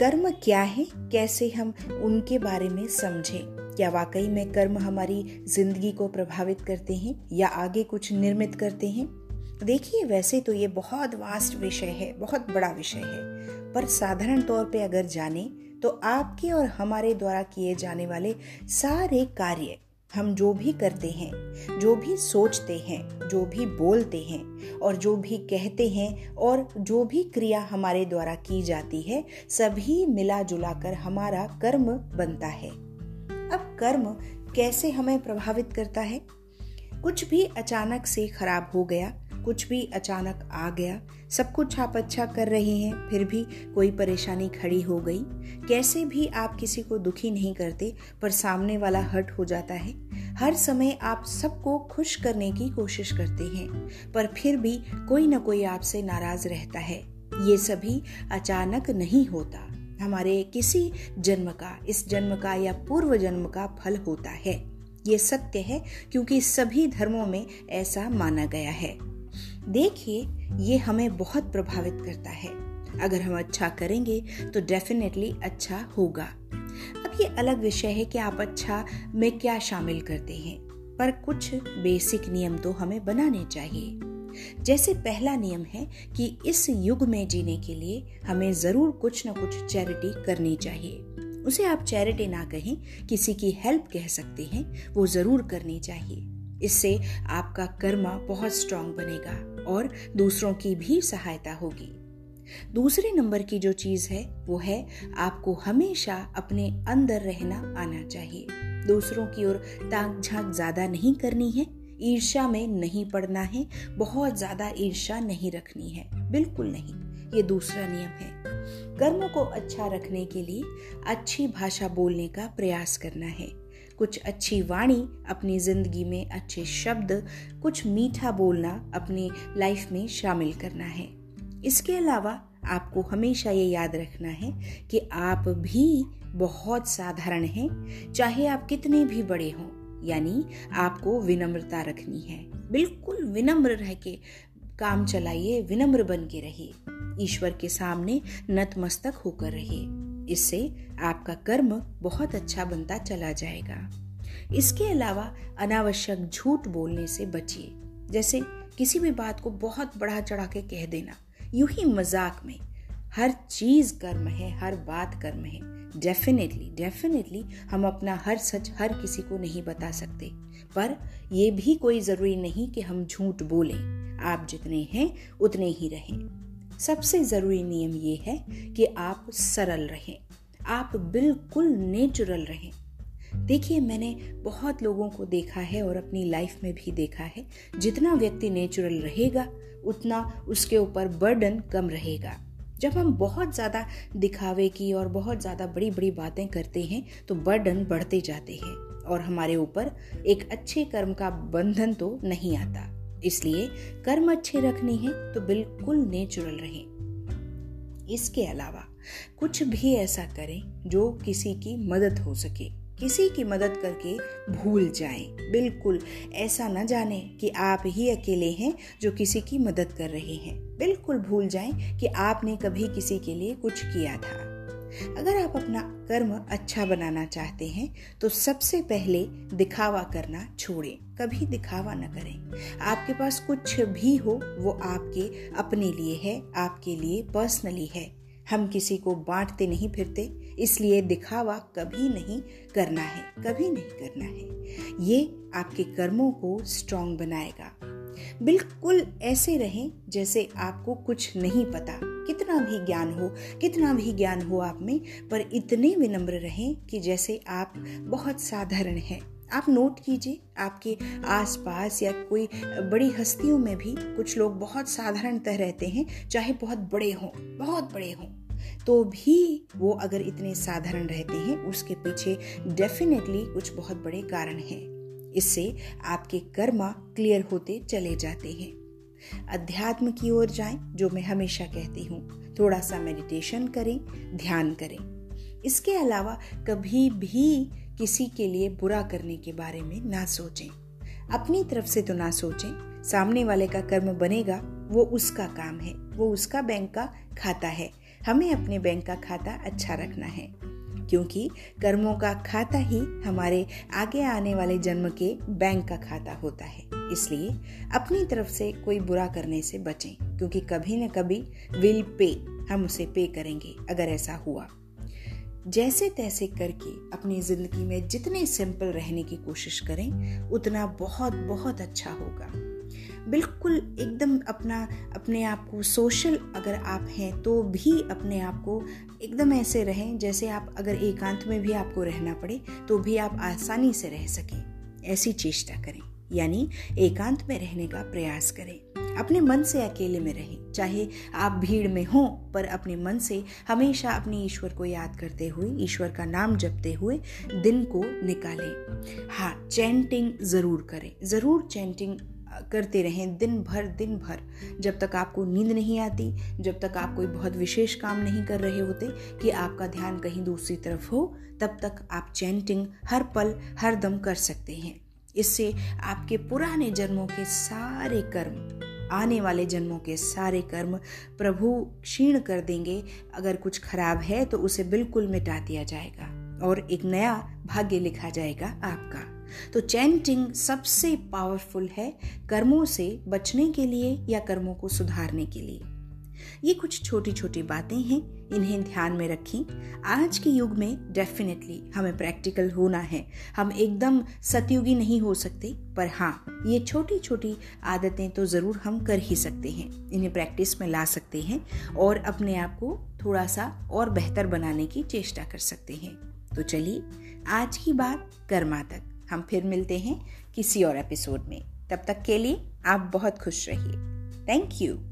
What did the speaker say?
कर्म क्या है? कैसे हम उनके बारे में समझें? क्या वाकई में कर्म हमारी ज़िंदगी को प्रभावित करते हैं या आगे कुछ निर्मित करते हैं? देखिए, वैसे तो ये बहुत वास्ट विषय है, बहुत बड़ा विषय है। पर साधारण तौर पे अगर जाने तो आपके और हमारे द्वारा किए जाने वाले सारे कार्य हम जो भी करते हैं, जो भी सोचते हैं, जो भी बोलते हैं और जो भी कहते हैं और जो भी क्रिया हमारे द्वारा की जाती है, सभी मिला जुला कर हमारा कर्म बनता है। अब कर्म कैसे हमें प्रभावित करता है? कुछ भी अचानक से खराब हो गया कुछ भी अचानक आ गया, सब कुछ आप अच्छा कर रहे हैं, फिर भी कोई परेशानी खड़ी हो गई। कैसे भी आप किसी को दुखी नहीं करते, पर सामने वाला हर्ट हो जाता है। हर समय आप सबको खुश करने की कोशिश करते हैं, पर फिर भी कोई ना कोई आपसे नाराज़ रहता है। ये सभी अचानक नहीं होता। हमारे किसी जन्म का, इस जन्म का या पूर्व जन्म का फल होता है। ये सत्य है, क्योंकि सभी धर्मों में ऐसा माना गया है। देखिए, ये हमें बहुत प्रभावित करता है। अगर हम अच्छा करेंगे तो डेफिनेटली अच्छा होगा। अब ये अलग विषय है कि आप अच्छा में क्या शामिल करते हैं, पर कुछ बेसिक नियम तो हमें बनाने चाहिए। जैसे पहला नियम है कि इस युग में जीने के लिए हमें ज़रूर कुछ न कुछ चैरिटी करनी चाहिए। उसे आप चैरिटी ना कहें, किसी की हेल्प कह सकते हैं, वो ज़रूर करनी चाहिए। इससे आपका कर्मा बहुत स्ट्रांग बनेगा और दूसरों की भी सहायता होगी। दूसरे नंबर की जो चीज़ है, वो है आपको हमेशा अपने अंदर रहना आना चाहिए। दूसरों की ओर ताक झाँक ज़्यादा नहीं करनी है, ईर्ष्या में नहीं पड़ना है, बहुत ज़्यादा ईर्ष्या नहीं रखनी है। बिल्कुल नहीं, ये दूसरा नियम है। कर्म को अच्छा रखने के लिए अच्छी भाषा बोलने का प्रयास करना है। कुछ अच्छी वाणी अपनी ज़िंदगी में अच्छे शब्द, कुछ मीठा बोलना अपनी लाइफ में शामिल करना है। इसके अलावा आपको हमेशा ये याद रखना है कि आप भी बहुत साधारण हैं, चाहे आप कितने भी बड़े हों, यानी आपको विनम्रता रखनी है। बिल्कुल विनम्र रह के काम चलाइए, विनम्र बन के रहिए। ईश्वर के सामने नतमस्तक होकर रहिए। इससे आपका कर्म बहुत अच्छा बनता चला जाएगा। इसके अलावा अनावश्यक झूठ बोलने से बचिए। जैसे किसी भी बात को बहुत बढ़ा चढ़ा के कह देना। यू ही मज़ाक में। हर चीज़ कर्म है, हर बात कर्म है। डेफिनेटली डेफिनेटली हम अपना हर सच हर किसी को नहीं बता सकते। पर यह भी कोई ज़रूरी नहीं कि हम झूठ बोलें। आप जितने हैं, उतने ही रहें। सबसे ज़रूरी नियम ये है कि आप सरल रहें। आप बिल्कुल नेचुरल रहें। देखिए, मैंने बहुत लोगों को देखा है और अपनी लाइफ में भी देखा है, जितना व्यक्ति नेचुरल रहेगा, उतना उसके ऊपर बर्डन कम रहेगा। जब हम बहुत ज़्यादा दिखावे की और बहुत ज़्यादा बड़ी बड़ी बातें करते हैं तो बर्डन बढ़ते जाते हैं और हमारे ऊपर एक अच्छे कर्म का बंधन तो नहीं आता। इसलिए कर्म अच्छे रखने हैं तो बिल्कुल नेचुरल रहें। इसके अलावा कुछ भी ऐसा करें जो किसी की मदद हो सके। किसी की मदद करके भूल जाएँ। बिल्कुल ऐसा ना जाने कि आप ही अकेले हैं जो किसी की मदद कर रहे हैं। बिल्कुल भूल जाएँ कि आपने कभी किसी के लिए कुछ किया था। अगर आप अपना कर्म अच्छा बनाना चाहते हैं तो सबसे पहले दिखावा करना छोड़ें। कभी दिखावा न करें। आपके पास कुछ भी हो, वो आपके, अपने लिए है, आपके लिए पर्सनली है। हम किसी को बांटते नहीं फिरते, इसलिए दिखावा कभी नहीं करना है, कभी नहीं करना है। ये आपके कर्मों को स्ट्रांग बनाएगा। बिल्कुल ऐसे रहें जैसे आपको कुछ नहीं पता। कितना भी ज्ञान हो, कितना भी ज्ञान हो आप में, पर इतने विनम्र रहें कि जैसे आप बहुत साधारण हैं। आप नोट कीजिए, आपके आसपास या कोई बड़ी हस्तियों में भी कुछ लोग बहुत साधारणतः रहते हैं, चाहे बहुत बड़े हों, बहुत बड़े हों तो भी वो अगर इतने साधारण रहते हैं, उसके पीछे डेफिनेटली कुछ बहुत बड़े कारण हैं। इससे आपके कर्मा क्लियर होते चले जाते हैं। अध्यात्म की ओर जाएँ, जो मैं हमेशा कहती हूँ। थोड़ा सा मेडिटेशन करें, ध्यान करें। इसके अलावा कभी भी किसी के लिए बुरा करने के बारे में ना सोचें। अपनी तरफ़ से तो ना सोचें, सामने वाले का कर्म बनेगा, वो उसका काम है, वो उसका बैंक का खाता है। हमें अपने बैंक का खाता अच्छा रखना है, क्योंकि कर्मों का खाता ही हमारे आगे आने वाले जन्म के बैंक का खाता होता है। इसलिए अपनी तरफ़ से कोई बुरा करने से बचें, क्योंकि कभी न कभी विल पे हम उसे पे करेंगे, अगर ऐसा हुआ। जैसे तैसे करके अपनी ज़िंदगी में जितने सिंपल रहने की कोशिश करें, उतना बहुत बहुत अच्छा होगा। बिल्कुल एकदम अपना, अपने आप को सोशल अगर आप हैं तो भी अपने आप को एकदम ऐसे रहें जैसे आप अगर एकांत में भी आपको रहना पड़े तो भी आप आसानी से रह सकें। ऐसी चेष्टा करें, यानी एकांत में रहने का प्रयास करें। अपने मन से अकेले में रहें। चाहे आप भीड़ में हों, पर अपने मन से हमेशा अपने ईश्वर को याद करते हुए, ईश्वर का नाम जपते हुए दिन को निकालें। हाँ चैंटिंग ज़रूर करें। ज़रूर चैंटिंग करते रहें दिन भर दिन भर। जब तक आपको नींद नहीं आती, जब तक आप कोई बहुत विशेष काम नहीं कर रहे होते, कि आपका ध्यान कहीं दूसरी तरफ़ हो, तब तक आप चैंटिंग हर पल, हर दम कर सकते हैं। इससे आपके पुराने जन्मों के सारे कर्म आने वाले जन्मों के सारे कर्म प्रभु क्षीण कर देंगे। अगर कुछ खराब है तो उसे बिल्कुल मिटा दिया जाएगा और एक नया भाग्य लिखा जाएगा आपका। तो चैंटिंग सबसे पावरफुल है कर्मों से बचने के लिए या कर्मों को सुधारने के लिए। ये कुछ छोटी छोटी बातें हैं, इन्हें ध्यान में रखें। आज के युग में डेफिनेटली हमें प्रैक्टिकल होना है। हम एकदम सतयुगी नहीं हो सकते, पर हाँ ये छोटी छोटी आदतें तो ज़रूर हम कर ही सकते हैं, इन्हें प्रैक्टिस में ला सकते हैं और अपने आप को थोड़ा सा और बेहतर बनाने की चेष्टा कर सकते हैं। तो चलिए, आज की बात कर्मा तक। हम फिर मिलते हैं किसी और एपिसोड में। तब तक के लिए आप बहुत खुश रहिए। Thank you